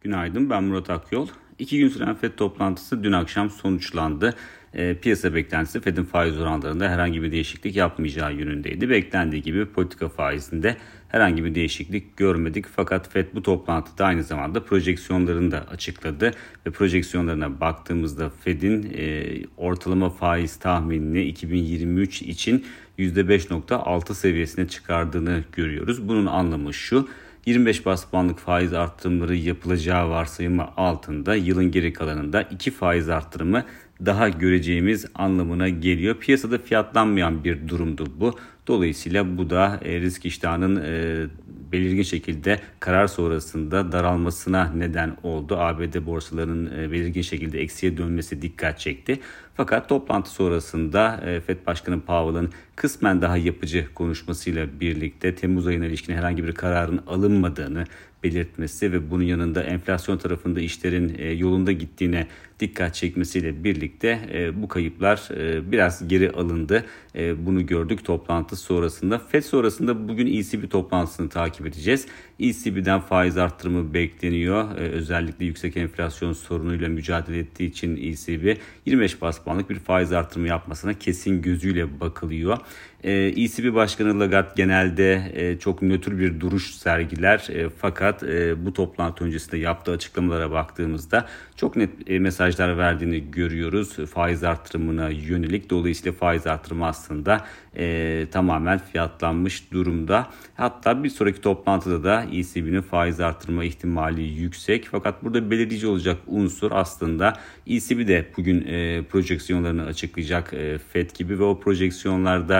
Günaydın ben Murat Akyol. İki gün süren FED toplantısı dün akşam sonuçlandı. E, piyasa beklentisi FED'in faiz oranlarında herhangi bir değişiklik yapmayacağı yönündeydi. Beklendiği gibi politika faizinde herhangi bir değişiklik görmedik. Fakat FED bu toplantıda aynı zamanda projeksiyonlarını da açıkladı. Ve projeksiyonlarına baktığımızda FED'in e, ortalama faiz tahminini 2023 için %5.6 seviyesine çıkardığını görüyoruz. Bunun anlamı şu. 25 bas puanlık faiz arttırımları yapılacağı varsayımı altında yılın geri kalanında 2 faiz arttırımı daha göreceğimiz anlamına geliyor. Piyasada fiyatlanmayan bir durumdu bu. Dolayısıyla bu da e, risk iştahının e, belirgin şekilde karar sonrasında daralmasına neden oldu. ABD borsalarının e, belirgin şekilde eksiye dönmesi dikkat çekti. Fakat toplantı sonrasında FED Başkanı Powell'ın kısmen daha yapıcı konuşmasıyla birlikte Temmuz ayına ilişkin herhangi bir kararın alınmadığını belirtmesi ve bunun yanında enflasyon tarafında işlerin yolunda gittiğine dikkat çekmesiyle birlikte bu kayıplar biraz geri alındı. Bunu gördük toplantı sonrasında. FED sonrasında bugün ECB toplantısını takip edeceğiz. ECB'den faiz arttırımı bekleniyor. Özellikle yüksek enflasyon sorunuyla mücadele ettiği için ECB 25 bas puanlık bir faiz arttırımı yapmasına kesin gözüyle bakılıyor. Ee, ECB Başkanı Lagarde genelde e, çok nötr bir duruş sergiler e, fakat e, bu toplantı öncesinde yaptığı açıklamalara baktığımızda çok net mesajlar verdiğini görüyoruz faiz arttırımına yönelik. Dolayısıyla faiz arttırımı aslında tamamen fiyatlanmış durumda. Hatta bir sonraki toplantıda da ECB'nin faiz artırma ihtimali yüksek. Fakat burada belirleyici olacak unsur aslında ECB de bugün e, projeksiyonlarını açıklayacak e, FED gibi ve o projeksiyonlarda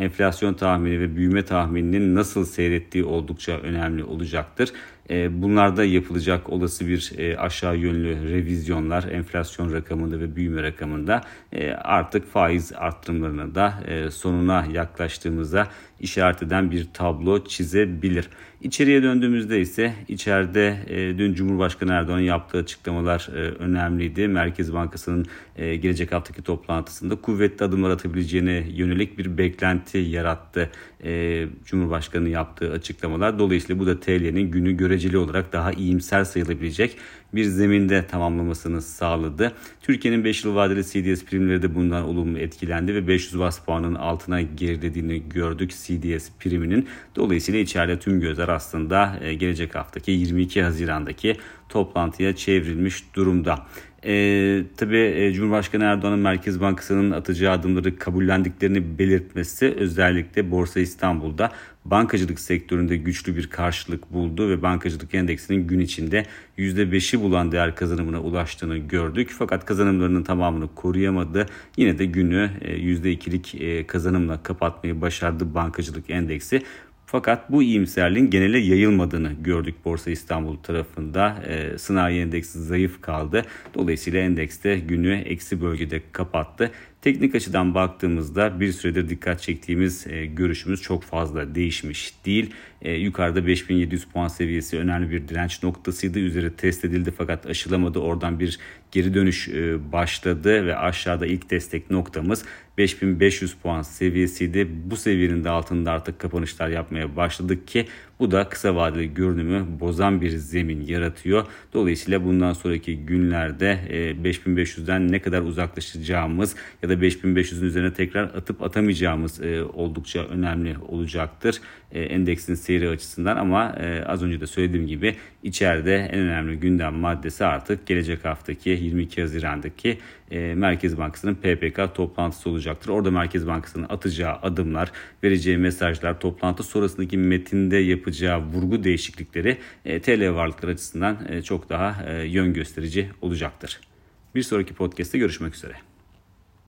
enflasyon tahmini ve büyüme tahmininin nasıl seyrettiği oldukça önemli olacaktır. E, bunlarda yapılacak olası bir e, aşağı yönlü revizyonlar enflasyon rakamında ve büyüme rakamında e, artık faiz arttırımlarına da sonuna yaklaştığımızda işaret eden bir tablo çizebilir. İçeriye döndüğümüzde ise içeride dün Cumhurbaşkanı Erdoğan'ın yaptığı açıklamalar önemliydi. Merkez Bankası'nın gelecek haftaki toplantısında kuvvetli adımlar atabileceğine yönelik bir beklenti yarattı Cumhurbaşkanı yaptığı açıklamalar. Dolayısıyla bu da TL'nin günü göreceli olarak daha iyimser sayılabilecek bir zeminde tamamlamasını sağladı. Türkiye'nin 5 yıl vadeli CDS primleri de bundan olumlu etkilendi ve 500 bas puanın altına gerilediğini gördük CDS priminin. Dolayısıyla içeride tüm gözler aslında e, gelecek haftaki 22 Haziran'daki toplantıya çevrilmiş durumda. E, tabii e, Cumhurbaşkanı Erdoğan'ın Merkez Bankası'nın atacağı adımları kabullendiklerini belirtmesi özellikle Borsa İstanbul'da bankacılık sektöründe güçlü bir karşılık buldu ve bankacılık endeksinin gün içinde %5'i bulan değer kazanımına ulaştığını gördük. Fakat kazanımlarının tamamını koruyamadı. Yine de günü %2'lik e, e, kazanımla kapatmayı başardı bankacılık endeksi. Fakat bu iyimserliğin genele yayılmadığını gördük Borsa İstanbul tarafında. E, sanayi endeksi zayıf kaldı. Dolayısıyla endekste günü eksi bölgede kapattı. Teknik açıdan baktığımızda bir süredir dikkat çektiğimiz e, görüşümüz çok fazla değişmiş değil. E, yukarıda 5700 puan seviyesi önemli bir direnç noktasıydı. Üzeri test edildi fakat aşılamadı. Oradan bir geri dönüş e, başladı ve aşağıda ilk destek noktamız 5500 puan seviyesiydi. Bu seviyenin de altında artık kapanışlar yapmaya başladık ki bu da kısa vadeli görünümü bozan bir zemin yaratıyor. Dolayısıyla bundan sonraki günlerde 5500'den e, ne kadar uzaklaşacağımız ya da 5500'ün üzerine tekrar atıp atamayacağımız e, oldukça önemli olacaktır. E, endeksin seyri açısından ama az önce de söylediğim gibi içeride en önemli gündem maddesi artık gelecek haftaki 22 Haziran'daki Merkez Bankası'nın PPK toplantısı olacaktır. Orada Merkez Bankası'nın atacağı adımlar, vereceği mesajlar, toplantı sonrasındaki metinde yapacağı vurgu değişiklikleri e, TL varlıklar açısından e, çok daha e, yön gösterici olacaktır. Bir sonraki podcast'te görüşmek üzere.